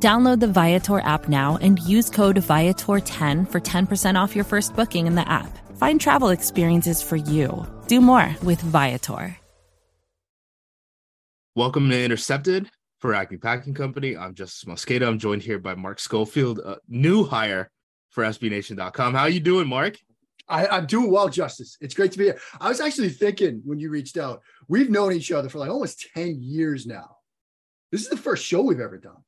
Download the Viator app now and use code Viator10 for 10% off your first booking in the app. Find travel experiences for you. Do more with Viator. Welcome to Intercepted for Acme Packing Company. I'm Justice Mosqueda. I'm joined here by Mark Schofield, a new hire for SBNation.com. How you doing, Mark? I, I'm doing well, Justice. It's great to be here. I was actually thinking when you reached out, we've known each other for like almost 10 years now. This is the first show we've ever done.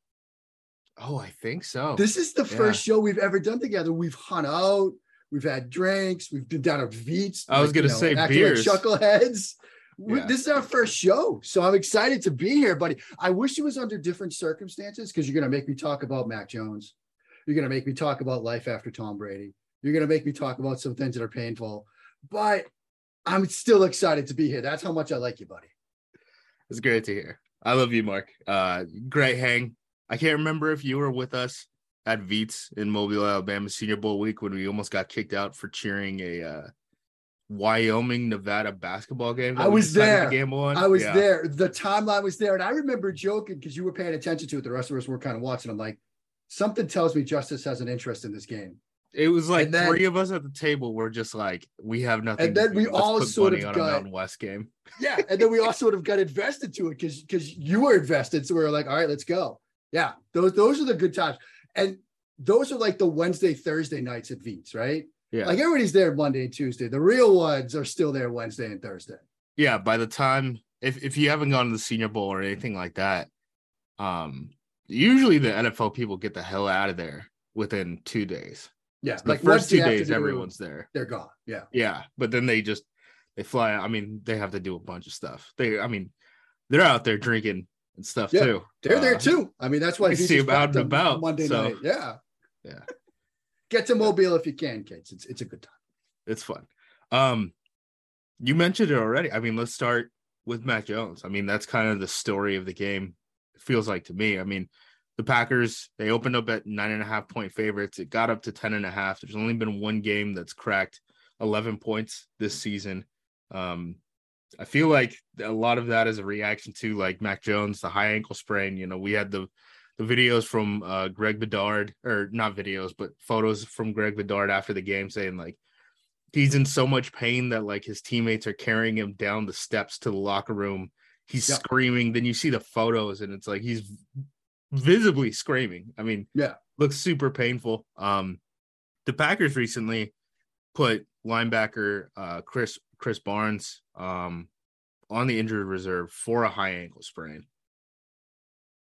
Oh, I think so. This is the first show we've ever done together. We've hung out, we've had drinks, we've been down at Veets. I was gonna you know, say beers. Like chuckleheads. Yeah. This is our first show, so I'm excited to be here, buddy. I wish it was under different circumstances because you're gonna make me talk about Mac Jones. You're gonna make me talk about life after Tom Brady. You're gonna make me talk about some things that are painful, but I'm still excited to be here. That's how much I like you, buddy. It's great to hear. I love you, Mark. Uh, great hang. I can't remember if you were with us at Veets in Mobile, Alabama, Senior Bowl week when we almost got kicked out for cheering a uh, Wyoming Nevada basketball game. I was there. Gamble on. I was Yeah. there. The timeline was there. And I remember joking because you were paying attention to it. The rest of us were kind of watching. I'm like, something tells me Justice has an interest in this game. It was like then- three of us at the table were just like, we have nothing. And then we Let's all sort of got- Mountain West game. Yeah. And then we all sort of got invested to it because because you were invested. So we were like, all right, let's go. Yeah. Those those are the good times. And those are like the Wednesday, Thursday nights at Veets, right? Yeah. Like everybody's there Monday and Tuesday. The real ones are still there Wednesday and Thursday. yeah by the time if, if you haven't gone to the senior bowl or anything like that um usually the nfl people get the hell out of there within two days Yeah. the like first two days everyone's there they're gone. Yeah. yeah but then they just they fly i mean they have to do a bunch of stuff they i mean they're out there drinking and stuff Yeah, too They're there Uh, too. I mean, that's why you see them out and about, Monday so- night. Yeah. Yeah. Get to Mobile if you can, kids. It's it's a good time. it's fun um you mentioned it already i mean let's start with mac jones i mean that's kind of the story of the game it feels like to me i mean the packers they opened up at nine and a half point favorites it got up to ten and a half there's only been one game that's cracked 11 points this season um i feel like a lot of that is a reaction to like mac jones the high ankle sprain you know we had the the videos from uh greg bedard or not videos but photos from greg bedard after the game saying like he's in so much pain that like his teammates are carrying him down the steps to the locker room. He's Yeah. screaming. Then you see the photos and it's like he's visibly screaming. I mean, Yeah. looks super painful. Um, the Packers recently put linebacker uh Krys Krys Barnes um on the injured reserve for a high ankle sprain.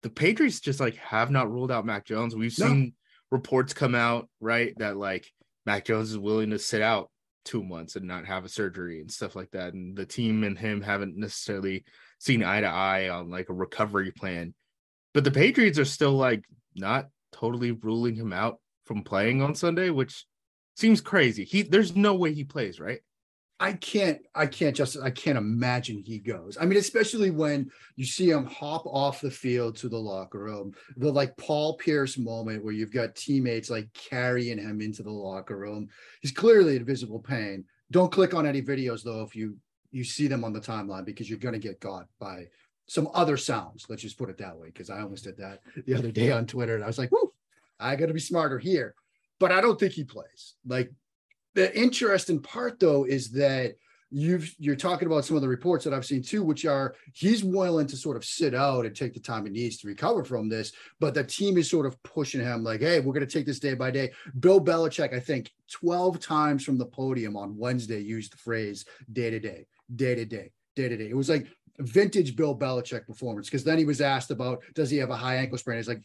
The Patriots just like have not ruled out Mac Jones. We've No. seen reports come out, right, that like Mac Jones is willing to sit out two months and not have a surgery and stuff like that. And the team and him haven't necessarily seen eye to eye on like a recovery plan. But the Patriots are still like not totally ruling him out from playing on Sunday, which seems crazy. He there's no way he plays, right? I can't, I can't just, I can't imagine he goes. I mean, especially when you see him hop off the field to the locker room, the like Paul Pierce moment where you've got teammates like carrying him into the locker room. He's clearly in visible pain. Don't click on any videos though if you you see them on the timeline because you're going to get caught by some other sounds. Let's just put it that way because I almost did that the other day on Twitter and I was like, "Whoo, I got to be smarter here." But I don't think he plays. Like the interesting part though is that you've you're talking about some of the reports that I've seen too, which are he's willing to sort of sit out and take the time he needs to recover from this, but the team is sort of pushing him like, hey, we're going to take this day by day. Bill Belichick, I think, 12 times from the podium on Wednesday used the phrase day to day, day to day, day to day. It was like vintage Bill Belichick performance because then he was asked about does he have a high ankle sprain? He's like,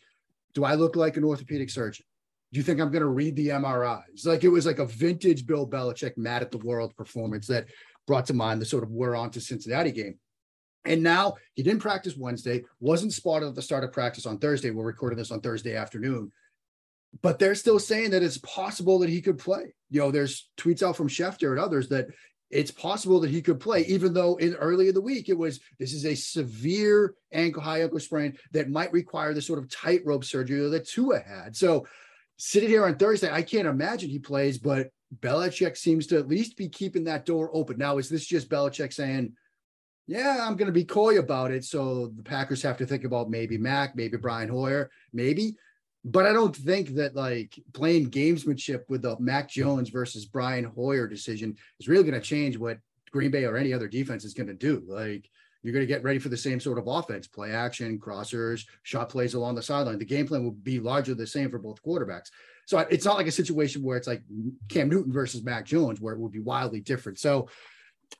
do I look like an orthopedic surgeon? Do you think I'm going to read the MRIs? Like it was like a vintage Bill Belichick mad at the world performance that brought to mind the sort of we're on to Cincinnati game. And now he didn't practice Wednesday, wasn't spotted at the start of practice on Thursday. We're recording this on Thursday afternoon. but they're still saying that it's possible that he could play. You know, there's tweets out from Schefter and others that it's possible that he could play, even though in early in the week it was this is a severe ankle high ankle sprain that might require the sort of tightrope surgery that Tua had. So sitting here on Thursday, I can't imagine he plays, but Belichick seems to at least be keeping that door open. Now, is this just Belichick saying, yeah, I'm going to be coy about it. So the Packers have to think about maybe Mac, maybe Brian Hoyer, maybe. But I don't think that like playing gamesmanship with the Mac Jones versus Brian Hoyer decision is really going to change what Green Bay or any other defense is going to do. Like you're going to get ready for the same sort of offense, play action, crossers, shot plays along the sideline. The game plan will be largely the same for both quarterbacks. So it's not like a situation where it's like Cam Newton versus Mac Jones, where it would be wildly different. So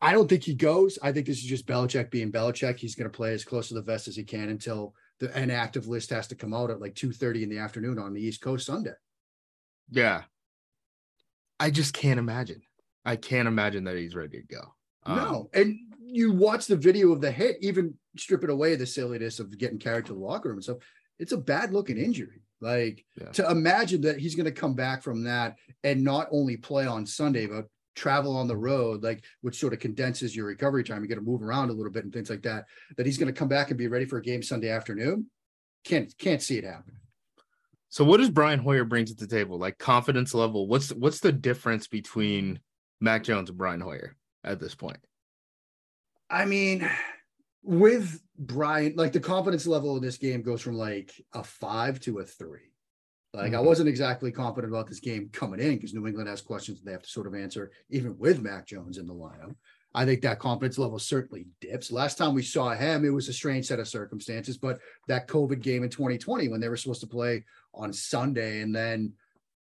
I don't think he goes. I think this is just Belichick being Belichick. He's going to play as close to the vest as he can until the inactive list has to come out at like 2.30 in the afternoon on the East Coast Sunday. Yeah. I just can't imagine. I can't imagine that he's ready to go. Um, no. And you watch the video of the hit, even strip it away the silliness of getting carried to the locker room and stuff. It's a bad looking injury. Like yeah. to imagine that he's going to come back from that and not only play on Sunday, but travel on the road, like which sort of condenses your recovery time. You got to move around a little bit and things like that. That he's going to come back and be ready for a game Sunday afternoon. Can't can't see it happen. So what does Brian Hoyer bring to the table? Like confidence level? What's what's the difference between Mac Jones and Brian Hoyer at this point? I mean, with Brian, like the confidence level of this game goes from like a five to a three. Like mm-hmm. I wasn't exactly confident about this game coming in because New England has questions they have to sort of answer, even with Mac Jones in the lineup. I think that confidence level certainly dips. Last time we saw him, it was a strange set of circumstances, but that COVID game in 2020 when they were supposed to play on Sunday and then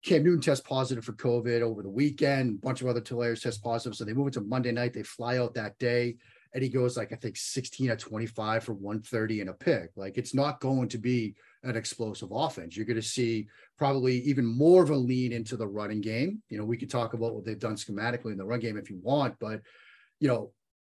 Cam Newton test positive for COVID over the weekend, a bunch of other players test positive. So they move it to Monday night. They fly out that day and he goes like I think 16 at 25 for 130 and a pick. Like it's not going to be an explosive offense. You're going to see probably even more of a lean into the running game. You know, we could talk about what they've done schematically in the run game if you want, but you know,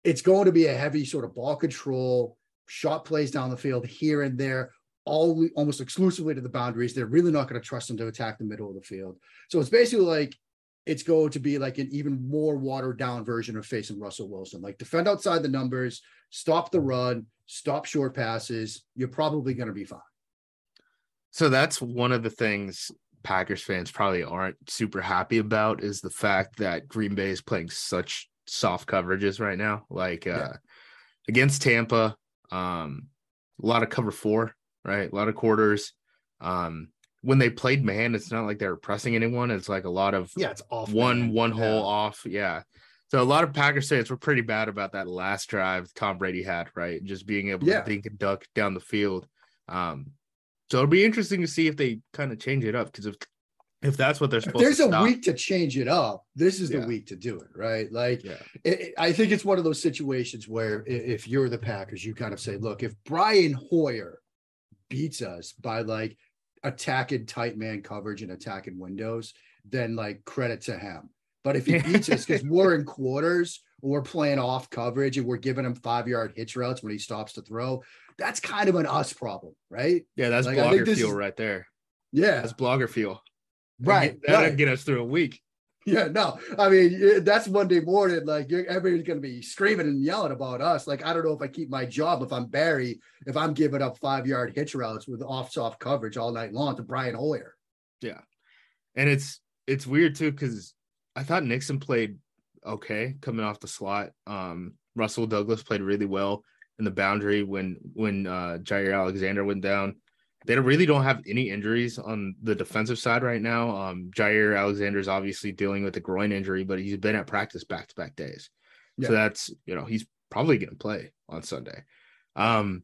it's going to be a heavy sort of ball control, shot plays down the field here and there, all almost exclusively to the boundaries. They're really not going to trust them to attack the middle of the field. So it's basically like it's going to be like an even more watered down version of facing Russell Wilson. Like defend outside the numbers, stop the run, stop short passes. You're probably going to be fine. So that's one of the things Packers fans probably aren't super happy about is the fact that Green Bay is playing such soft coverages right now. Like uh yeah. against Tampa, um a lot of cover four, right? A lot of quarters. Um when they played man, it's not like they were pressing anyone. It's like a lot of yeah, it's off one man. one yeah. hole off. Yeah. So a lot of Packers fans were pretty bad about that last drive Tom Brady had, right? Just being able yeah. to think and duck down the field. Um, so it'll be interesting to see if they kind of change it up because if if that's what they're supposed to do, there's a stop, week to change it up this is the yeah. week to do it right like yeah. it, i think it's one of those situations where if you're the packers you kind of say look if brian hoyer beats us by like attacking tight man coverage and attacking windows then like credit to him but if he beats us because we're in quarters we're playing off coverage and we're giving him five yard hitch routes when he stops to throw that's kind of an us problem, right? Yeah, that's like, blogger feel is, right there. Yeah, that's blogger feel. Right, that'll right. get us through a week. Yeah, no, I mean that's Monday morning. Like everybody's gonna be screaming and yelling about us. Like I don't know if I keep my job if I'm Barry if I'm giving up five yard hitch routes with off soft coverage all night long to Brian Hoyer. Yeah, and it's it's weird too because I thought Nixon played okay coming off the slot. Um, Rasul Douglas played really well in the boundary when when uh, Jaire Alexander went down. They really don't have any injuries on the defensive side right now. Um, Jaire Alexander is obviously dealing with a groin injury, but he's been at practice back to back days. Yeah. So that's you know he's probably going to play on Sunday. Um,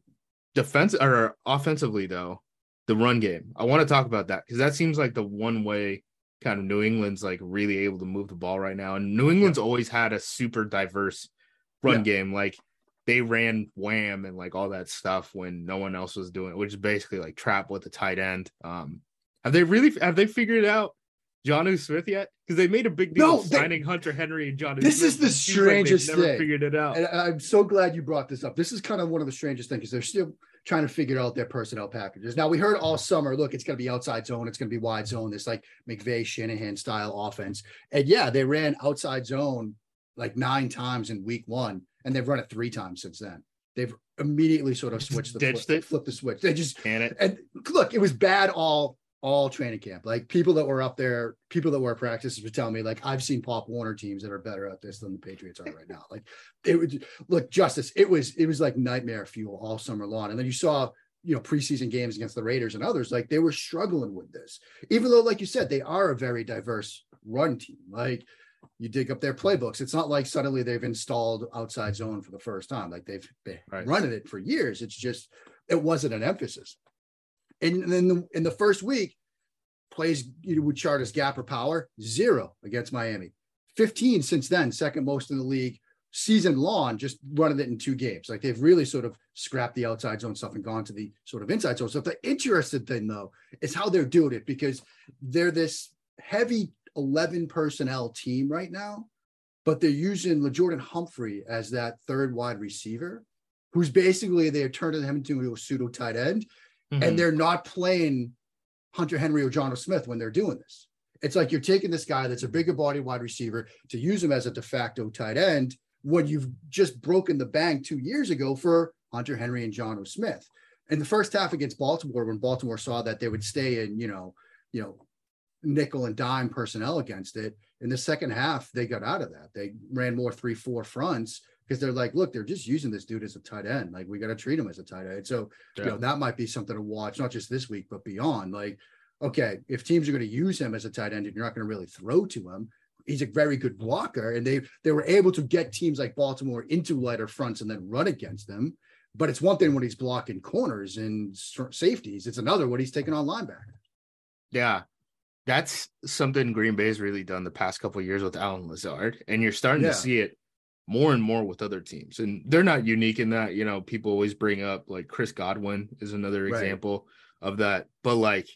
defense or offensively though, the run game. I want to talk about that because that seems like the one way kind of New England's like really able to move the ball right now. And New England's yeah. always had a super diverse run yeah. game. Like they ran wham and like all that stuff when no one else was doing it, which is basically like trap with the tight end. Um, have they really have they figured out Jonnu Smith yet? Because they made a big deal No, they- signing Hunter Henry and Jonnu. This Smith. is the seems like strangest never thing. Figured it out. And I'm so glad you brought this up. This is kind of one of the strangest things because they're still trying to figure out their personnel packages. Now we heard all summer, look, it's going to be outside zone, it's going to be wide zone, this like McVay Shanahan style offense. And yeah, they ran outside zone like nine times in week one, and they've run it three times since then. They've immediately sort of switched the ditched flip, it? flipped the switch. They just Can it? and look, it was bad all all training camp. Like people that were up there, people that were at practices were telling me, like, I've seen Pop Warner teams that are better at this than the Patriots are right now. Like it would look justice. It was it was like nightmare fuel all summer long. And then you saw, you know, preseason games against the Raiders and others, like they were struggling with this, even though, like you said, they are a very diverse run team. Like you dig up their playbooks. It's not like suddenly they've installed outside zone for the first time. Like they've been Right. running it for years. It's just it wasn't an emphasis. And then the, in the first week, plays you would chart as gap or power zero against Miami. 15 since then, second most in the league season long, just running it in two games. Like they've really sort of scrapped the outside zone stuff and gone to the sort of inside zone stuff. The interesting thing though is how they're doing it because they're this heavy 11 personnel team right now, but they're using Lil'Jordan Humphrey as that third wide receiver, who's basically they're turning him into a pseudo tight end Mhm. and they're not playing Hunter Henry or Jonnu Smith when they're doing this. It's like you're taking this guy that's a bigger body wide receiver to use him as a de facto tight end when you've just broken the bank two years ago for Hunter Henry and Jonnu Smith. In the first half against Baltimore, when Baltimore saw that they would stay in, you know, you know, nickel and dime personnel against it. In the second half, they got out of that. They ran more three, four fronts because they're like, look, they're just using this dude as a tight end. Like we got to treat him as a tight end. So you know that might be something to watch not just this week but beyond like okay if teams are going to use him as a tight end and you're not going to really throw to him he's a very good blocker and they they were able to get teams like baltimore into lighter fronts and then run against them but it's one thing when he's blocking corners and safeties it's another when he's taking on linebackers Yeah. That's something Green Bay's really done the past couple of years with Allen Lazard. And you're starting Yeah. to see it more and more with other teams. And they're not unique in that, you know, people always bring up like Chris Godwin is another Right. example of that. But like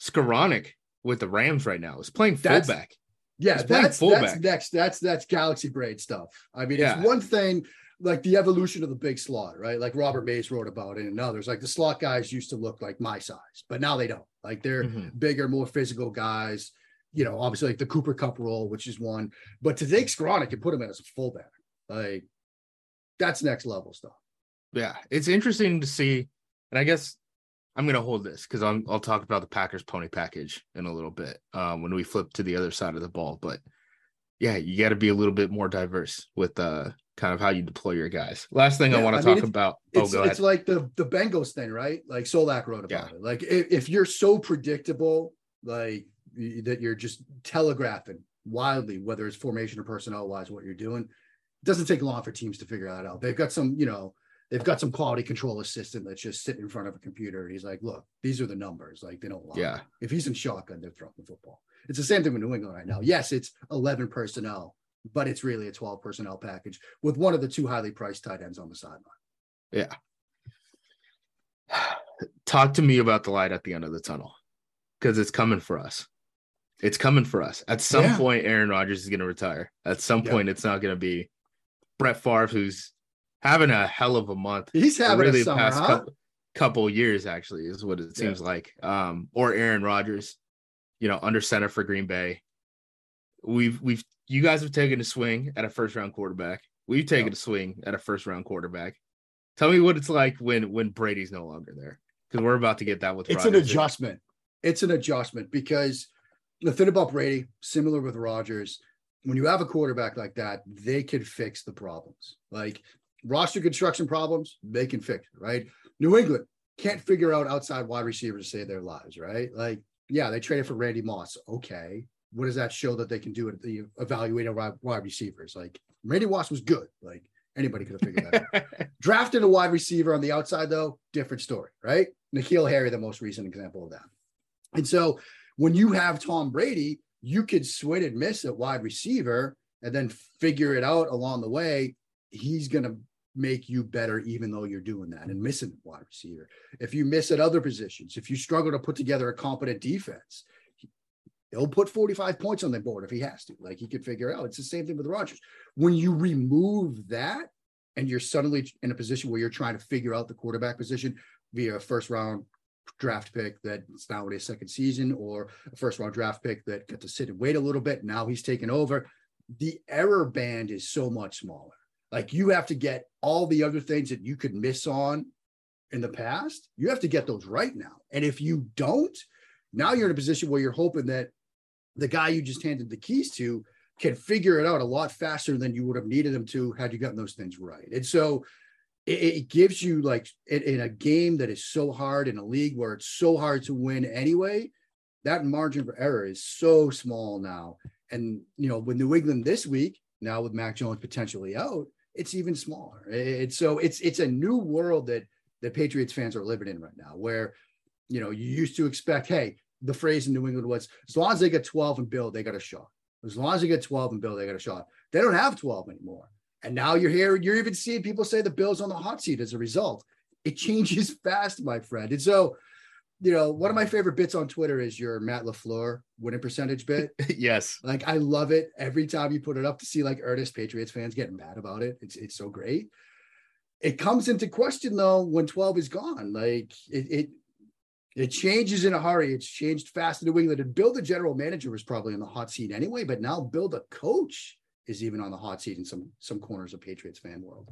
Skowronek with the Rams right now is playing That's- fullback. Yeah, He's playing that's that's next. That's that's galaxy braid stuff. I mean, Yeah. it's one thing like the evolution of the big slot, right? Like Robert Mays wrote about it and others. Like the slot guys used to look like my size, but now they don't. Like they're Mhm. bigger, more physical guys. You know, obviously like the Cooper Kupp role, which is one. But to take Skowronek and put him in as a fullback, like that's next level stuff. Yeah, it's interesting to see, and I guess I'm gonna hold this because I'll talk about the Packers pony package in a little bit um, when we flip to the other side of the ball. But yeah, you got to be a little bit more diverse with uh kind of how you deploy your guys. Last thing I Yeah, want I to mean, talk it's- about. Oh, It's, it's like the the Bengals thing, right? Like Solak wrote about Yeah. it. Like if, if you're so predictable, like that you're just telegraphing wildly, whether it's formation or personnel wise, what you're doing, it doesn't take long for teams to figure that out. They've got some, you know, they've got some quality control assistant that's just sitting in front of a computer. He's like, look, these are the numbers. Like they don't lie. Yeah. If he's in shotgun, they're throwing the football. It's the same thing with New England right now. Yes, it's 11 personnel, but it's really a 12 personnel package with one of the two highly priced tight ends on the sideline. Yeah. Talk to me about the light at the end of the tunnel because it's coming for us. It's coming for us. At some Yeah. point, Aaron Rodgers is going to retire. At some Yeah. point, it's not going to be Brett Favre, who's having a hell of a month. He's having really a summer, past huh? couple, couple years, actually, is what it Yeah. seems like. Um, or Aaron Rodgers, you know, under center for Green Bay. We've we've you guys have taken a swing at a first round quarterback. We've taken Yeah. a swing at a first round quarterback. Tell me what it's like when when Brady's no longer there. Because we're about to get that with It's an adjustment. It's an adjustment because the thing about Brady, similar with Rodgers, when you have a quarterback like that, they can fix the problems. Like roster construction problems, they can fix it, right? New England can't figure out outside wide receivers to save their lives, right? Like, yeah, they traded for Randy Moss. Okay. What does that show that they can do at the evaluating wide wide receivers? Like Randy Moss was good. Like anybody could have figured that out. Drafted a wide receiver on the outside, though, different story, right? N'Keal Harry, the most recent example of that. And so when you have Tom Brady, you could swing and miss at wide receiver and then figure it out along the way. He's going to make you better, even though you're doing that and missing wide receiver. If you miss at other positions, if you struggle to put together a competent defense, He'll put 45 points on the board if he has to. Like he could figure out. It's the same thing with Rodgers. When you remove that and you're suddenly in a position where you're trying to figure out the quarterback position via a first round draft pick that's now in his second season or a first round draft pick that got to sit and wait a little bit. Now he's taken over. The error band is so much smaller. Like you have to get all the other things that you could miss on in the past. You have to get those right now. And if you don't, now you're in a position where you're hoping that the guy you just handed the keys to can figure it out a lot faster than you would have needed him to had you gotten those things right. And so it, it gives you like in, in a game that is so hard in a league where it's so hard to win anyway, that margin for error is so small now. And you know, with New England this week, now with Mac Jones potentially out, it's even smaller. It's so it's it's a new world that the Patriots fans are living in right now, where you know you used to expect, hey, the phrase in New England was as long as they get 12 and Bill, they got a shot. As long as they get 12 and Bill, they got a shot. They don't have 12 anymore. And now you're here, you're even seeing people say the Bills on the hot seat as a result. It changes fast, my friend. And so, you know, one of my favorite bits on Twitter is your Matt LaFleur winning percentage bit. yes. Like I love it every time you put it up to see like earnest Patriots fans getting mad about it. It's it's so great. It comes into question though when 12 is gone. Like it it it changes in a hurry. It's changed fast in New England. And Bill, the general manager, was probably in the hot seat anyway, but now Bill, the coach, is even on the hot seat in some some corners of Patriots fan world.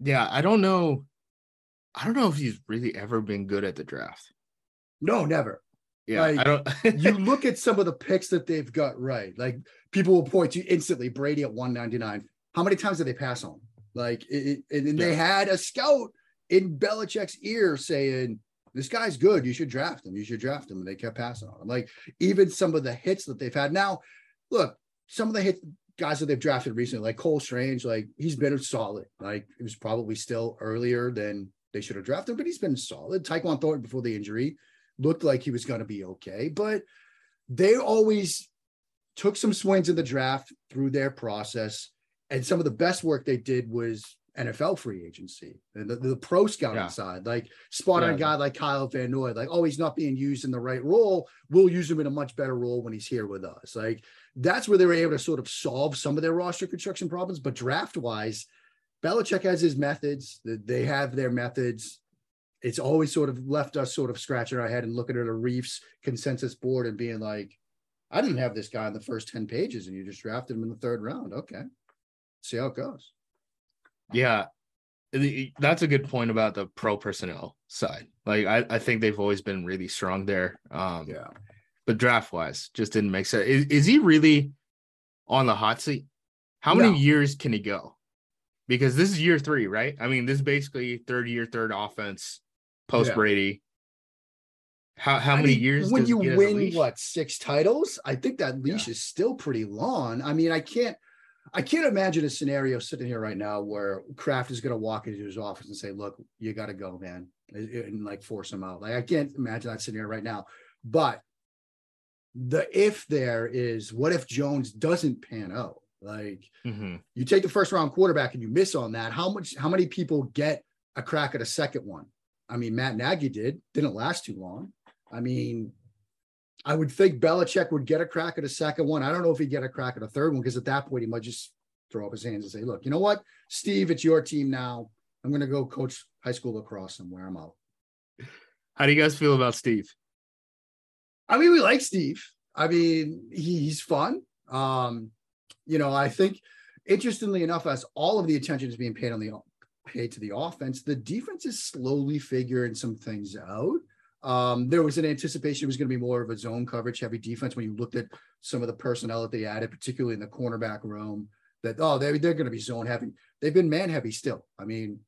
Yeah, I don't know. I don't know if he's really ever been good at the draft. No, never. Yeah, like, I don't. you look at some of the picks that they've got right. Like people will point to instantly Brady at 199. How many times did they pass on? Like, it, it, and yeah. they had a scout in Belichick's ear saying, "This guy's good. You should draft him. You should draft him." And they kept passing on him. Like even some of the hits that they've had. Now, look, some of the hits guys that they've drafted recently, like Cole Strange, like he's been solid. Like it was probably still earlier than they should have drafted, but he's been solid. Tyquan Thornton before the injury looked like he was going to be okay, but they always took some swings in the draft through their process. And some of the best work they did was NFL free agency and the, the pro scouting yeah. side, like spot on yeah. a guy like Kyle Van Noy, like, oh, he's not being used in the right role. We'll use him in a much better role when he's here with us. Like that's where they were able to sort of solve some of their roster construction problems. But draft wise, Belichick has his methods. They have their methods. It's always sort of left us sort of scratching our head and looking at Arif's consensus board and being like, I didn't have this guy in the first 10 pages and you just drafted him in the third round. Okay. See how it goes. Yeah. That's a good point about the pro personnel side. Like I, I think they've always been really strong there. Um, yeah but draft wise, just didn't make sense. Is, is he really on the hot seat? How many years can he go? Because this is year three, right? I mean, this is basically third year, third offense post yeah. Brady. How how I many mean, years when you win what six titles? I think that leash yeah. is still pretty long. I mean, I can't I can't imagine a scenario sitting here right now where Kraft is going to walk into his office and say, "Look, you got to go, man," and, and like force him out. Like I can't imagine that scenario right now. But the if there is what if Jones doesn't pan out? Like mm-hmm. you take the first round quarterback and you miss on that. How much? How many people get a crack at a second one? I mean, Matt Nagy did. Didn't last too long. I mean, I would think Belichick would get a crack at a second one. I don't know if he'd get a crack at a third one because at that point he might just throw up his hands and say, "Look, you know what, Steve, it's your team now. I'm going to go coach high school lacrosse somewhere. I'm out." How do you guys feel about Steve? I mean, we like Steve. I mean, he, he's fun. Um, you know, I think interestingly enough, as all of the attention is being paid on the paid to the offense, the defense is slowly figuring some things out. Um, there was an anticipation it was going to be more of a zone coverage heavy defense when you looked at some of the personnel that they added, particularly in the cornerback room. That oh, they they're going to be zone heavy. They've been man heavy still. I mean,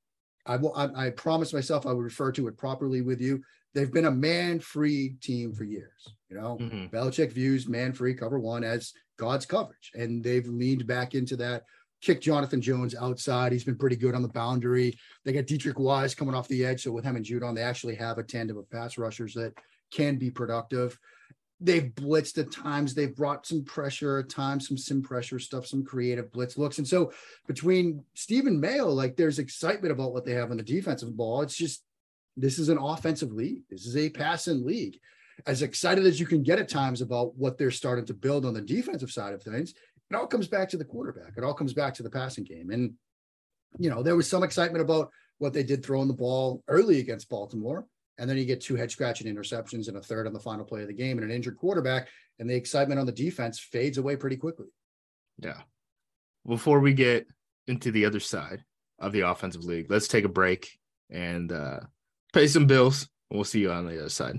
I will. I, I promised myself I would refer to it properly with you they've been a man-free team for years. You know, mm-hmm. Belichick views man-free cover one as God's coverage, and they've leaned back into that. Kick Jonathan Jones outside. He's been pretty good on the boundary. They got Deatrich Wise coming off the edge. So with him and Judon, they actually have a tandem of pass rushers that can be productive. They've blitzed at times. They've brought some pressure at times, some sim pressure stuff, some creative blitz looks. And so between Stephen Mayo, like there's excitement about what they have on the defensive ball. It's just this is an offensive league. This is a passing league. as excited as you can get at times about what they're starting to build on the defensive side of things, it all comes back to the quarterback. It all comes back to the passing game. And, you know, there was some excitement about what they did throwing the ball early against Baltimore. And then you get two head scratching interceptions and a third on the final play of the game and an injured quarterback. And the excitement on the defense fades away pretty quickly. Yeah. Before we get into the other side of the offensive league, let's take a break and uh, pay some bills. We'll see you on the other side.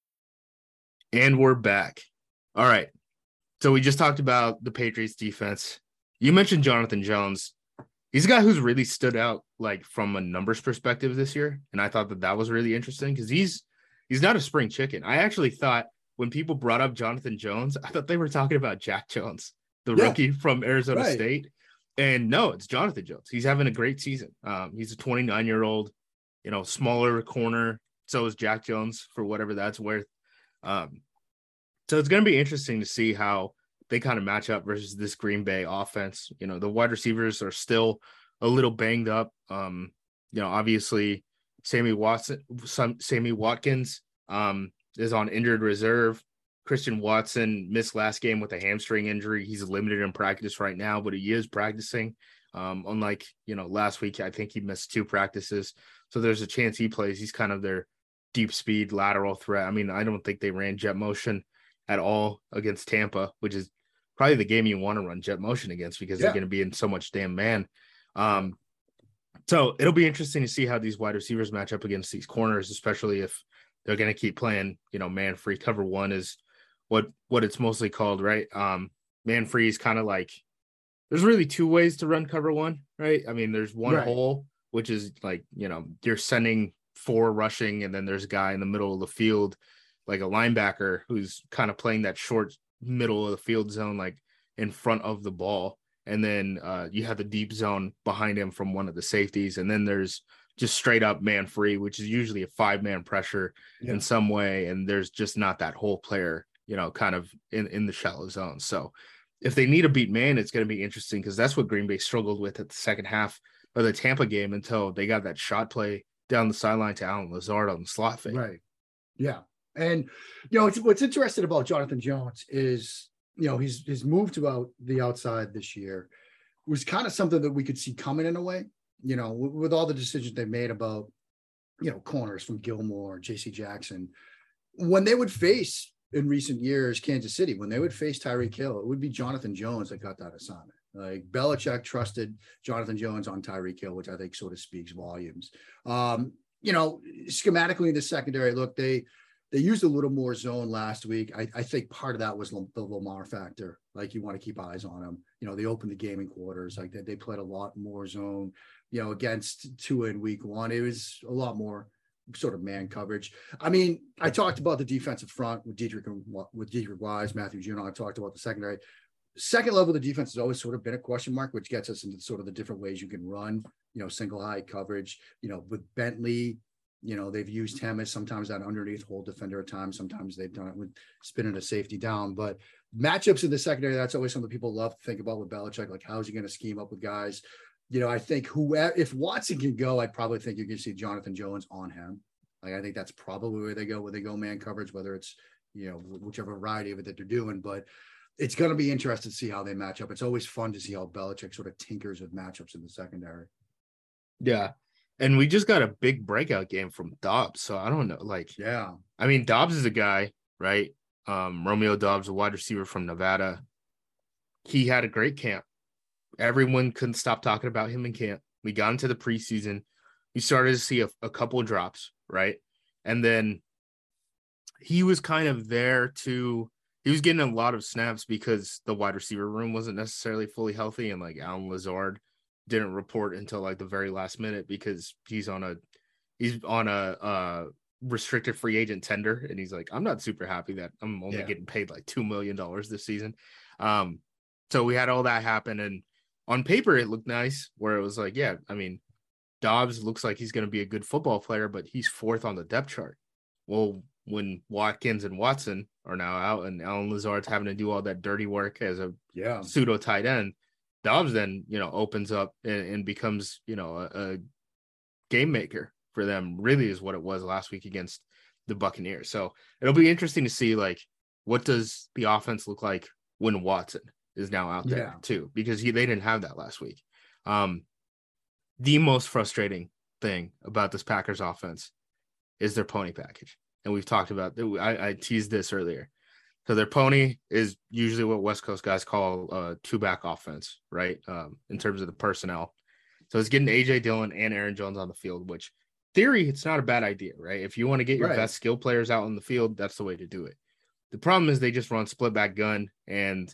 And we're back. All right. So we just talked about the Patriots defense. You mentioned Jonathan Jones. He's a guy who's really stood out like from a numbers perspective this year, and I thought that that was really interesting because he's he's not a spring chicken. I actually thought when people brought up Jonathan Jones, I thought they were talking about Jack Jones, the yeah. rookie from Arizona right. State. And no, it's Jonathan Jones. He's having a great season. Um, he's a 29 year old, you know, smaller corner. So is Jack Jones for whatever that's worth. Um, so it's going to be interesting to see how they kind of match up versus this Green Bay offense. You know, the wide receivers are still a little banged up. Um, you know, obviously Sammy Watson, some Sammy Watkins um, is on injured reserve. Christian Watson missed last game with a hamstring injury. He's limited in practice right now, but he is practicing. Um, unlike you know last week, I think he missed two practices, so there's a chance he plays. He's kind of their deep speed lateral threat. I mean, I don't think they ran jet motion at all against Tampa, which is probably the game you want to run jet motion against because yeah. they're going to be in so much damn man. Um, so it'll be interesting to see how these wide receivers match up against these corners, especially if they're going to keep playing, you know, man free cover one is what what it's mostly called, right? Um, man free is kind of like there's really two ways to run cover one, right? I mean, there's one right. hole which is like you know you're sending four rushing, and then there's a guy in the middle of the field, like a linebacker who's kind of playing that short middle of the field zone, like in front of the ball. And then uh, you have the deep zone behind him from one of the safeties. And then there's just straight up man free, which is usually a five man pressure yeah. in some way. And there's just not that whole player, you know, kind of in, in the shallow zone. So if they need a beat man, it's going to be interesting because that's what Green Bay struggled with at the second half of the Tampa game until they got that shot play down the sideline to Allen Lazard on the slot fake. Right. Yeah. And you know, what's interesting about Jonathan Jones is, you know, his his move to out the outside this year was kind of something that we could see coming in a way. You know, with, with all the decisions they made about, you know, corners from Gilmore, J.C. Jackson, when they would face in recent years Kansas City, when they would face Tyreek Hill, it would be Jonathan Jones that got that assignment. Like Belichick trusted Jonathan Jones on Tyreek Hill, which I think sort of speaks volumes. Um, you know, schematically in the secondary, look, they they used a little more zone last week. I, I think part of that was the Lamar factor. Like you want to keep eyes on them. You know, they opened the gaming quarters. Like they, they played a lot more zone. You know, against two in week one, it was a lot more sort of man coverage. I mean, I talked about the defensive front with Deatrich and with Deatrich Wise, Matthew Judon. I talked about the secondary second level of the defense has always sort of been a question mark, which gets us into sort of the different ways you can run, you know, single high coverage, you know, with Bentley, you know, they've used him as sometimes that underneath hold defender at times. Sometimes they've done it with spinning a safety down. But matchups in the secondary, that's always something people love to think about with Belichick. Like, how's he going to scheme up with guys? You know, I think whoever, if Watson can go, I probably think you can see Jonathan Jones on him. Like, I think that's probably where they go, where they go man coverage, whether it's, you know, whichever variety of it that they're doing. But it's going to be interesting to see how they match up. It's always fun to see how Belichick sort of tinkers with matchups in the secondary. Yeah. And we just got a big breakout game from Doubs. So I don't know. Like, yeah. I mean, Doubs is a guy, right? Um, Romeo Doubs, a wide receiver from Nevada. He had a great camp. Everyone couldn't stop talking about him in camp. We got into the preseason. We started to see a, a couple drops, right? And then he was kind of there to he was getting a lot of snaps because the wide receiver room wasn't necessarily fully healthy and like Allen Lazard didn't report until like the very last minute because he's on a he's on a uh restricted free agent tender and he's like I'm not super happy that I'm only yeah. getting paid like 2 million dollars this season. Um so we had all that happen and on paper it looked nice where it was like yeah, I mean doubs looks like he's going to be a good football player but he's fourth on the depth chart. Well, when Watkins and Watson are now out and Allen Lazard's having to do all that dirty work as a yeah pseudo tight end, Doubs then you know opens up and, and becomes you know a, a, game maker for them. Really is what it was last week against the Buccaneers. So it'll be interesting to see like what does the offense look like when Watson is now out there yeah. too because he they didn't have that last week. Um, the most frustrating thing about this Packers offense is their pony package and we've talked about I, I teased this earlier. So their pony is usually what West Coast guys call a two back offense, right? Um, in terms of the personnel. So it's getting AJ Dillon and Aaron Jones on the field, which theory, it's not a bad idea, right? If you want to get your right. best skill players out on the field, that's the way to do it. The problem is they just run split back gun, and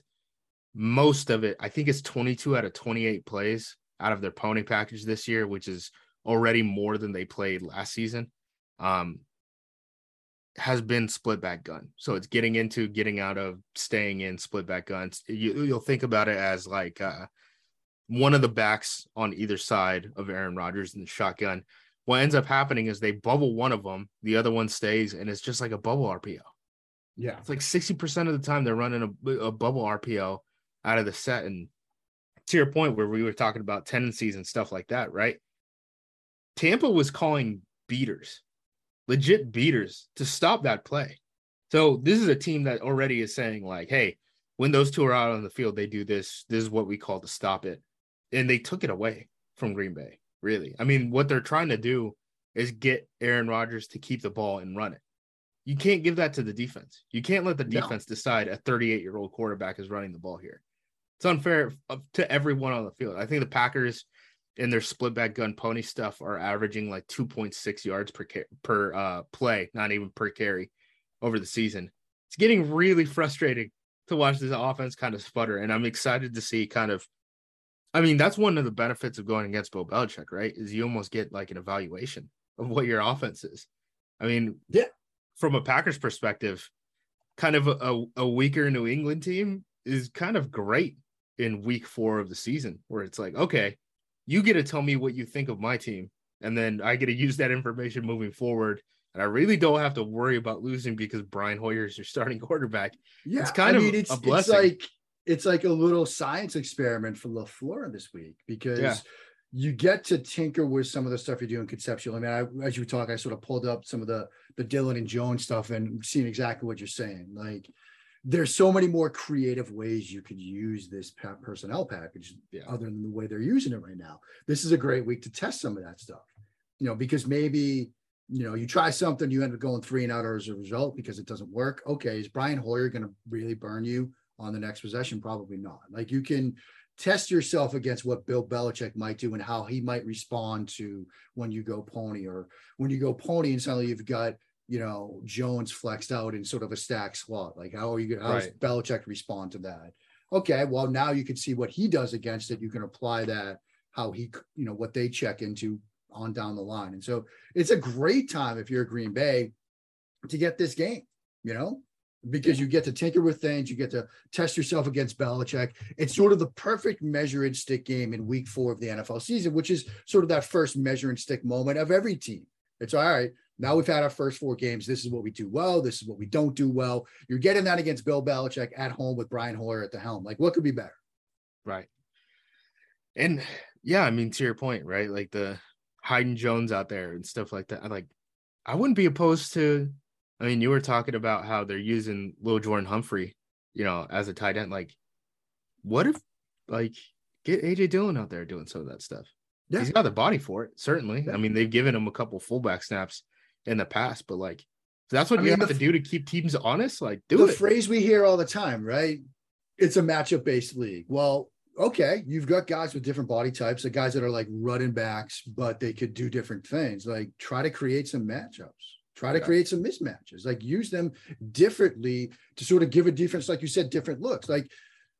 most of it, I think it's 22 out of 28 plays out of their pony package this year, which is already more than they played last season. Um, has been split back gun. So it's getting into, getting out of, staying in split back guns. You, will think about it as like uh, one of the backs on either side of Aaron Rodgers in the shotgun. What ends up happening is they bubble one of them, the other one stays, and it's just like a bubble RPO. Yeah. It's like 60% of the time they're running a, a bubble RPO out of the set. And to your point, where we were talking about tendencies and stuff like that, right? Tampa was calling beaters legit beaters to stop that play. So this is a team that already is saying like, hey, when those two are out on the field, they do this. This is what we call to stop it, and they took it away from Green Bay. Really, I mean, what they're trying to do is get Aaron Rodgers to keep the ball and run it. You can't give that to the defense. You can't let the defense no. decide a 38 year old quarterback is running the ball here. It's unfair uh, to everyone on the field. I think the Packers in their split back gun pony stuff are averaging like 2.6 yards per per uh, play, not even per carry over the season. It's getting really frustrating to watch this offense kind of sputter, and I'm excited to see kind of. I mean, that's one of the benefits of going against Bill Belichick, right? Is you almost get like an evaluation of what your offense is. I mean, yeah, from a Packers perspective, kind of a, a weaker New England team is kind of great in week four of the season, where it's like, okay, you get to tell me what you think of my team, and then I get to use that information moving forward. And I really don't have to worry about losing because Brian Hoyer is your starting quarterback. Yeah, it's kind I of mean, it's, a blessing. It's like it's like a little science experiment for LaFleur this week because yeah. you get to tinker with some of the stuff you're doing conceptually. I mean, I, as you talk, I sort of pulled up some of the the Dillon and Jones stuff and seeing exactly what you're saying. Like there's so many more creative ways you could use this personnel package yeah. other than the way they're using it right now. This is a great week to test some of that stuff, you know, because maybe, you know, you try something, you end up going three and out as a result because it doesn't work. Okay. Is Brian Hoyer going to really burn you on the next possession? Probably not. Like you can test yourself against what Bill Belichick might do and how he might respond to when you go pony or when you go pony and suddenly you've got you know, Jones flexed out in sort of a stack slot. Like, how are you? How does right. Belichick respond to that? Okay, well, now you can see what he does against it. You can apply that how he, you know, what they check into on down the line. And so it's a great time if you're Green Bay to get this game. You know, because you get to tinker with things, you get to test yourself against Belichick. It's sort of the perfect measure and stick game in week four of the NFL season, which is sort of that first measure and stick moment of every team. It's all right. Now we've had our first four games. This is what we do well. This is what we don't do well. You're getting that against Bill Belichick at home with Brian Hoyer at the helm. Like, what could be better? Right. And yeah, I mean, to your point, right? Like the Hayden Jones out there and stuff like that. Like, I wouldn't be opposed to. I mean, you were talking about how they're using Lil'Jordan Humphrey, you know, as a tight end. Like, what if, like, get AJ Dillon out there doing some of that stuff? Yeah. He's got the body for it, certainly. I mean, they've given him a couple fullback snaps in the past, but like, that's what I you mean, have to do to keep teams honest. Like, do it. the it. phrase we hear all the time, right? It's a matchup based league. Well, okay, you've got guys with different body types, the guys that are like running backs, but they could do different things. Like, try to create some matchups. Try to yeah. create some mismatches, like use them differently to sort of give a defense, like you said, different looks. Like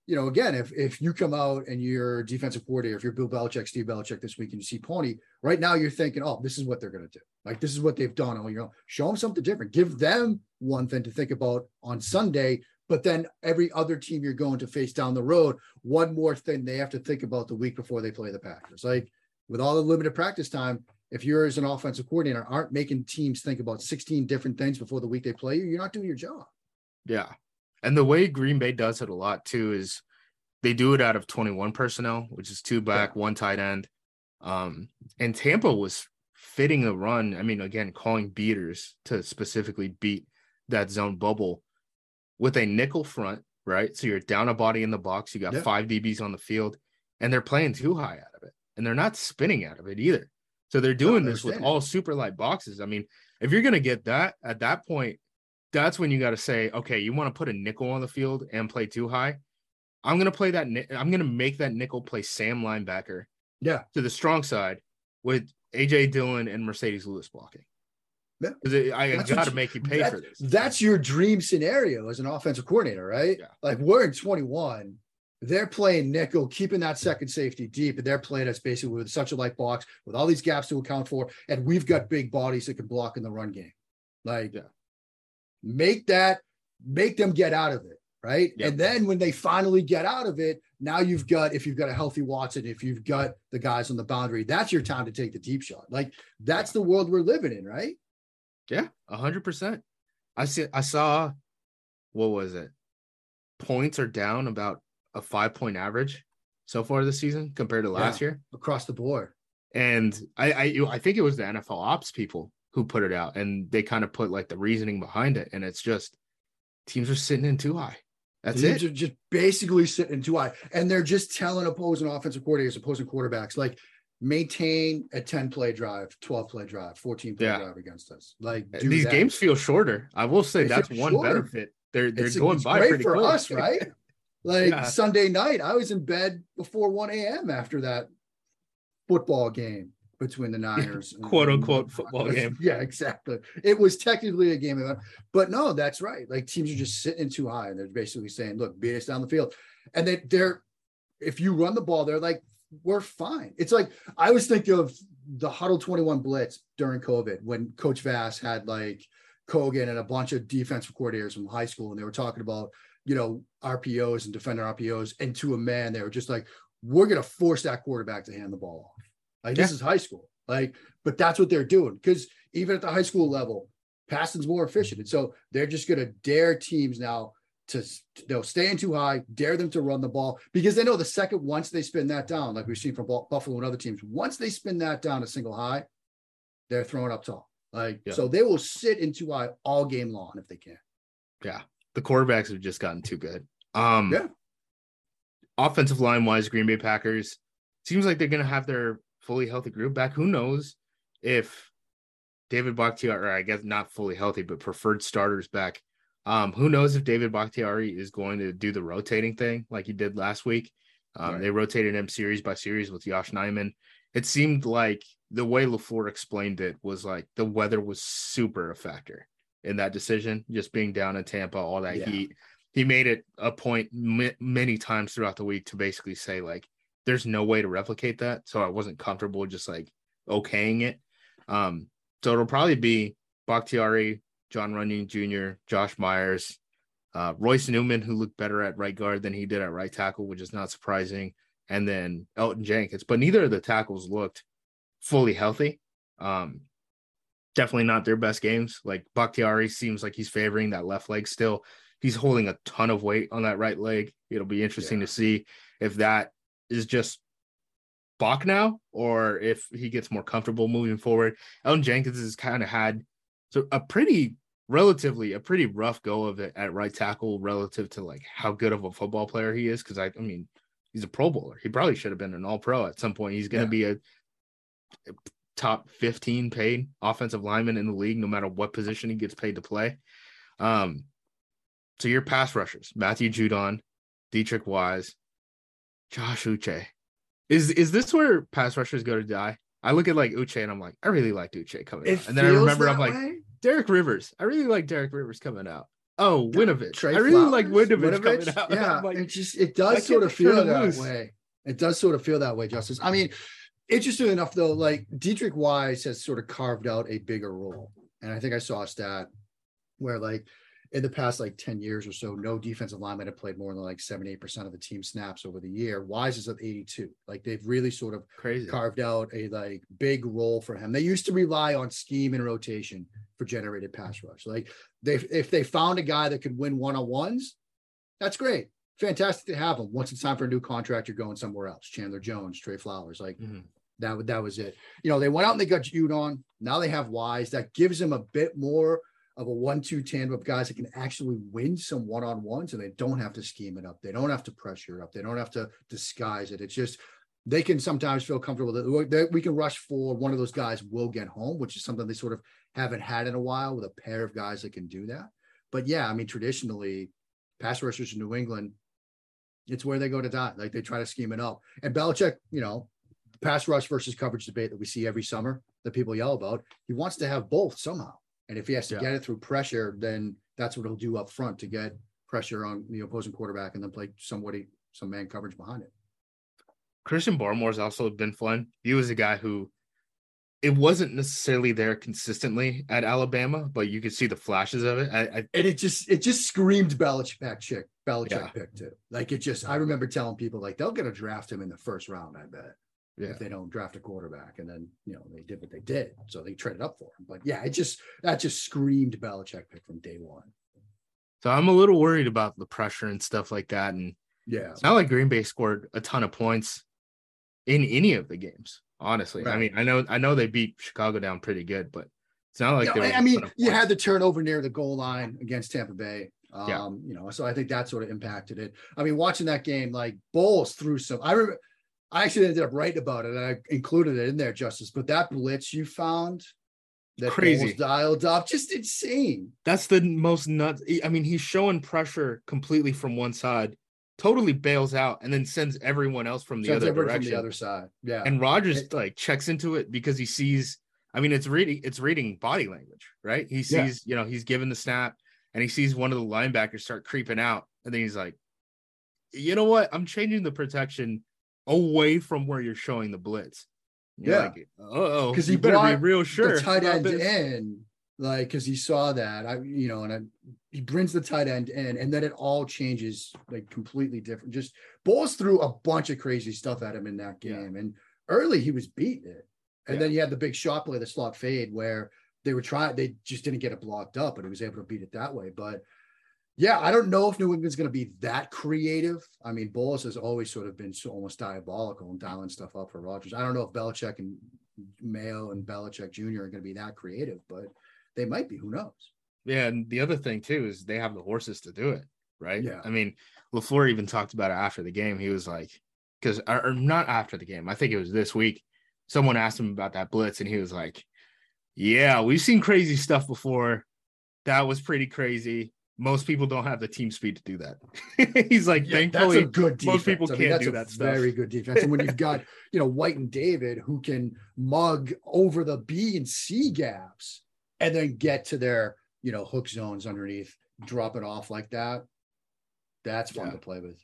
you know, again, if if you come out and you're defensive coordinator, if you're Bill Belichick, Steve Belichick this week, and you see Pawnee, right now you're thinking, oh, this is what they're going to do. Like this is what they've done. Oh, you know, show them something different. Give them one thing to think about on Sunday. But then every other team you're going to face down the road, one more thing they have to think about the week before they play the Packers. Like with all the limited practice time, if you're as an offensive coordinator aren't making teams think about 16 different things before the week they play you, you're not doing your job. Yeah. And the way Green Bay does it a lot too is they do it out of 21 personnel, which is two back, one tight end. Um, and Tampa was fitting a run. I mean, again, calling beaters to specifically beat that zone bubble with a nickel front, right? So you're down a body in the box, you got yeah. five DBs on the field, and they're playing too high out of it. And they're not spinning out of it either. So they're doing this with all super light boxes. I mean, if you're gonna get that at that point, that's when you got to say, okay, you want to put a nickel on the field and play too high. I'm gonna play that. I'm gonna make that nickel play Sam linebacker. Yeah, to the strong side with AJ Dillon and Marcedes Lewis blocking. Yeah. It, I got to make you pay that, for this. That's your dream scenario as an offensive coordinator, right? Yeah. Like we're in 21. They're playing nickel, keeping that second safety deep, and they're playing us basically with such a light box with all these gaps to account for, and we've got big bodies that can block in the run game. Like, yeah. Make that, make them get out of it right? Yep. And then when they finally get out of it, now you've got if you've got a healthy Watson, if you've got the guys on the boundary, that's your time to take the deep shot. Like that's the world we're living in, right? Yeah, a hundred percent. I see. I saw. What was it? Points are down about a five point average so far this season compared to last yeah, year across the board. And I, I I think it was the NFL ops people who put it out, and they kind of put like the reasoning behind it, and it's just teams are sitting in too high. That's Teams it. Are just basically sitting in too high, and they're just telling opposing offensive coordinators, opposing quarterbacks, like maintain a 10 play drive, 12 play drive, 14 play yeah. drive against us. Like uh, these that. games feel shorter. I will say they that's one shorter. benefit. They're they're it's, going it's by great for us, right? Like yeah. Sunday night, I was in bed before 1 a.m. after that football game between the Niners, quote unquote football game. Yeah, exactly. It was technically a game, but no, that's right. Like teams are just sitting too high, and they're basically saying, "Look, beat us down the field," and they, they're if you run the ball, they're like, "We're fine." It's like I always think of the huddle twenty one blitz during COVID when Coach Vass had like Cogan and a bunch of defensive coordinators from high school, and they were talking about you know RPOs and defender RPOs, and to a man, they were just like, "We're going to force that quarterback to hand the ball off." Like yeah. this is high school. Like, but that's what they're doing because even at the high school level, passing's more efficient. And so they're just going to dare teams now to you know staying too high, dare them to run the ball because they know the second once they spin that down, like we've seen from Buffalo and other teams, once they spin that down a single high, they're throwing up tall. Like yeah. so they will sit in too high all game long if they can. Yeah. The quarterbacks have just gotten too good. Um yeah. Offensive line wise, Green Bay Packers seems like they're gonna have their fully healthy group back. Who knows if David Bakhtiari, I guess not fully healthy, but preferred starters back. Um, who knows if David Bakhtiari is going to do the rotating thing like he did last week? Um, right. They rotated him series by series with Josh Nijman. It seemed like the way LaFleur explained it was like the weather was super a factor in that decision, just being down in Tampa, all that yeah. heat. He made it a point m- many times throughout the week to basically say, like, there's no way to replicate that. So I wasn't comfortable just like okaying it. Um, so it'll probably be Bakhtiari, Jon Runyan Jr., Josh Myers, Uh, Royce Newman, who looked better at right guard than he did at right tackle, which is not surprising. And then Elgton Jenkins, but neither of the tackles looked fully healthy. Um, definitely not their best games. Like Bakhtiari seems like he's favoring that left leg still. He's holding a ton of weight on that right leg. It'll be interesting yeah. to see if that is just Bach now or if he gets more comfortable moving forward. Elgton Jenkins has kind of had so a pretty relatively a pretty rough go of it at right tackle relative to like how good of a football player he is. Cause I, I mean, he's a pro bowler. He probably should have been an all pro at some point. He's going to yeah. be a, a, top 15 paid offensive lineman in the league, no matter what position he gets paid to play. Um, so your pass rushers, Matthew Judon, Deatrich Wise, Josh Uche. Is is this where pass rushers go to die? I look at like Uche and I'm like, I really like Uche coming it out. And then I remember I'm like, way? Derek Rivers. I really like Derek Rivers coming out. Oh, Winovich. Trey I really Flowers? like Winovich, Winovich coming out. Yeah, like, it just it does sort of feel that loose. way. It does sort of feel that way, Justice. I mean, interesting enough though, like Deatrich Wise has sort of carved out a bigger role, and I think I saw a stat where like in the past like 10 years or so, no defensive lineman have played more than like 78% of the team snaps over the year. Wise is at 82. Like they've really sort of crazy carved out a like big role for him. They used to rely on scheme and rotation for generated pass rush. Like they if they found a guy that could win one-on-ones, that's great. Fantastic to have him. Once it's time for a new contract, you're going somewhere else. Chandler Jones, Trey Flowers, like mm-hmm. that, that was it. You know, they went out and they got Judon. Now they have Wise. That gives them a bit more of a one-two tandem of guys that can actually win some one-on-ones and they don't have to scheme it up. They don't have to pressure it up. They don't have to disguise it. It's just they can sometimes feel comfortable that we can rush for one of those guys will get home, which is something they sort of haven't had in a while with a pair of guys that can do that. But yeah, I mean, traditionally, pass rushers in New England, it's where they go to die. Like they try to scheme it up. And Belichick, you know, pass rush versus coverage debate that we see every summer that people yell about, he wants to have both somehow. And if he has to yeah. get it through pressure, then that's what he'll do up front to get pressure on the opposing quarterback and then play somebody, some man coverage behind it. Christian Barmore's also been fun. He was a guy who it wasn't necessarily there consistently at Alabama, but you could see the flashes of it. I, I, and it just it just screamed Belichick chick, Belichick yeah. pick too. Like it just I remember telling people like they'll get a draft him in the first round, I bet yeah. if they don't draft a quarterback. And then, you know, they did what they did. So they traded up for him. But yeah, it just that just screamed Belichick pick from day one. So I'm a little worried about the pressure and stuff like that. And yeah, it's not like Green Bay scored a ton of points in any of the games. Honestly, right. I mean, I know I know they beat Chicago down pretty good, but it's not like no, I mean, you had the turnover near the goal line against Tampa Bay. Um, yeah. you know, so I think that sort of impacted it. I mean, watching that game, like Bowles threw some. I remember I actually ended up writing about it and I included it in there, Justice. But that blitz you found that crazy dialed up, just insane. That's the most nuts. I mean, he's showing pressure completely from one side, totally bails out, and then sends everyone else from the sends other direction. From the other side. Yeah. And Rodgers it, like checks into it because he sees, I mean, it's reading, it's reading body language, right? He sees, yeah. you know, he's given the snap and he sees one of the linebackers start creeping out. And then he's like, you know what? I'm changing the protection away from where you're showing the blitz. You're yeah. Like, oh, because he better be real sure. The tight end in, like, because he saw that. I, you know, and I, he brings the tight end in, and then it all changes like completely different. Just balls through a bunch of crazy stuff at him in that game. Yeah. And early he was beating it. And yeah. then you had the big shot play, the slot fade, where they were trying, they just didn't get it blocked up, and he was able to beat it that way. But yeah, I don't know if New England's going to be that creative. I mean, Bowles has always sort of been so almost diabolical and dialing stuff up for Rodgers. I don't know if Belichick and Mayo and Belichick Jr. are going to be that creative, but they might be. Who knows? Yeah, and the other thing too is they have the horses to do it, right? Yeah. I mean, Lafleur even talked about it after the game. He was like, because or not after the game. I think it was this week. Someone asked him about that blitz, and he was like, "Yeah, we've seen crazy stuff before. That was pretty crazy." Most people don't have the team speed to do that. He's like, yeah, thankfully, that's a good defense. most people I mean, can't do that stuff. Very good defense. And when you've got, you know, White and David who can mug over the B and C gaps and then get to their, you know, hook zones underneath, drop it off like that. That's fun yeah. to play with.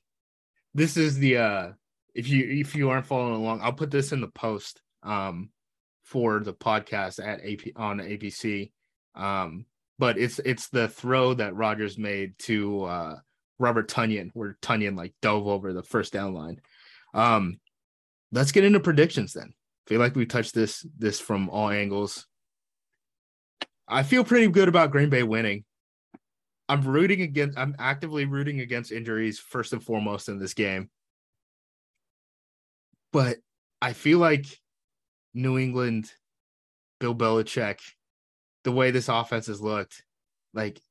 This is the uh if you if you aren't following along, I'll put this in the post um for the podcast at AP on ABC. Um but it's it's the throw that Rodgers made to uh, Robert Tonyan, where Tonyan like dove over the first down line. Um, let's get into predictions then. feel like we touched this this from all angles. I feel pretty good about Green Bay winning. I'm rooting against. I'm actively rooting against injuries first and foremost in this game. But I feel like New England, Bill Belichick, the way this offense has looked, like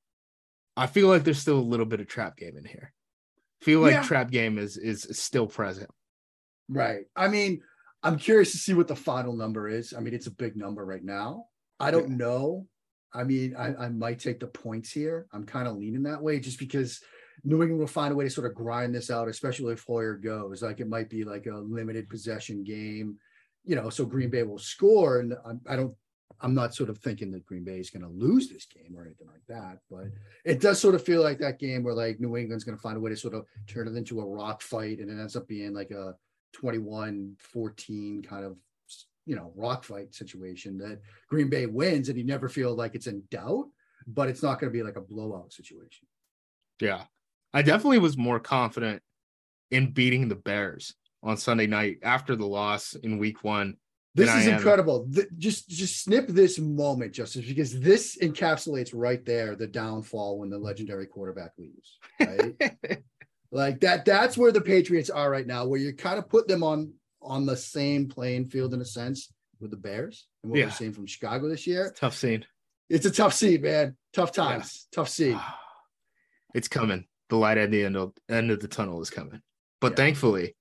I feel like there's still a little bit of trap game in here. feel like yeah. trap game is is still present. Right. I mean, I'm curious to see what the final number is. I mean, it's a big number right now. I don't yeah. know. I mean, I, I might take the points here. I'm kind of leaning that way just because New England will find a way to sort of grind this out, especially if Hoyer goes. Like it might be like a limited possession game, you know. So Green Bay will score, and I, I don't. I'm not sort of thinking that Green Bay is going to lose this game or anything like that, but it does sort of feel like that game where like New England's going to find a way to sort of turn it into a rock fight, and it ends up being like a 21-14 kind of you know rock fight situation that Green Bay wins, and you never feel like it's in doubt, but it's not going to be like a blowout situation. Yeah, I definitely was more confident in beating the Bears on Sunday night after the loss in Week One. This is incredible. Just just snip this moment, Justice, because this encapsulates right there the downfall when the legendary quarterback leaves. Right. like that. That's where the Patriots are right now, where you kind of put them on on the same playing field in a sense with the Bears and what yeah. we're seeing from Chicago this year. tough scene. It's a tough scene, man. Tough times. Yeah. Tough scene. Ah, it's coming. The light at the end of end of the tunnel is coming. But yeah. thankfully,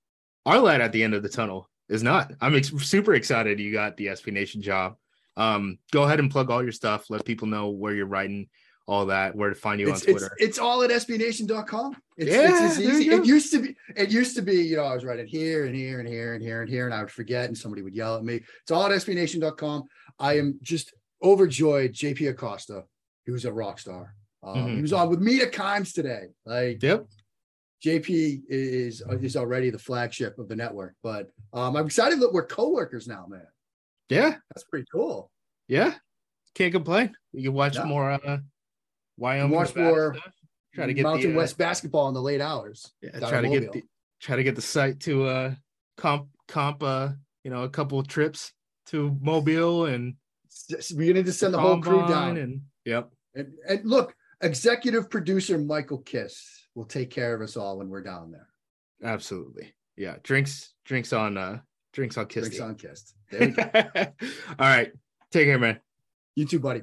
our light at the end of the tunnel is not. I'm ex- super excited you got the SB Nation job. Um, go ahead and plug all your stuff. Let people know where you're writing all that, where to find you it's, on Twitter. It's, it's all at sbnation.com. It's, yeah, it's easy. It used to be, it used to be, you know, I was writing here and here and here and here and here, and I would forget and somebody would yell at me. It's all at sbnation.com. I am just overjoyed. JP Acosta, he was a rock star. Um, mm-hmm. He was on with me at Kimes today. Like, yep. JP is is already the flagship of the network, but um, I'm excited that we're coworkers now, man. Yeah, that's pretty cool. Yeah, can't complain. You can watch no. more uh, Wyoming. Watch more try to get Mountain the, uh, West basketball in the late hours. Yeah, try to get the try to get the site to uh comp comp uh you know a couple of trips to Mobile and we're gonna just send the whole crew down. And yep. And, and look, executive producer Michael Kiss will take care of us all when we're down there. Absolutely. Yeah. Drinks, drinks on uh drinks on Kiss. Drinks on Kiss. There we go. all right. Take care, man. You too, buddy.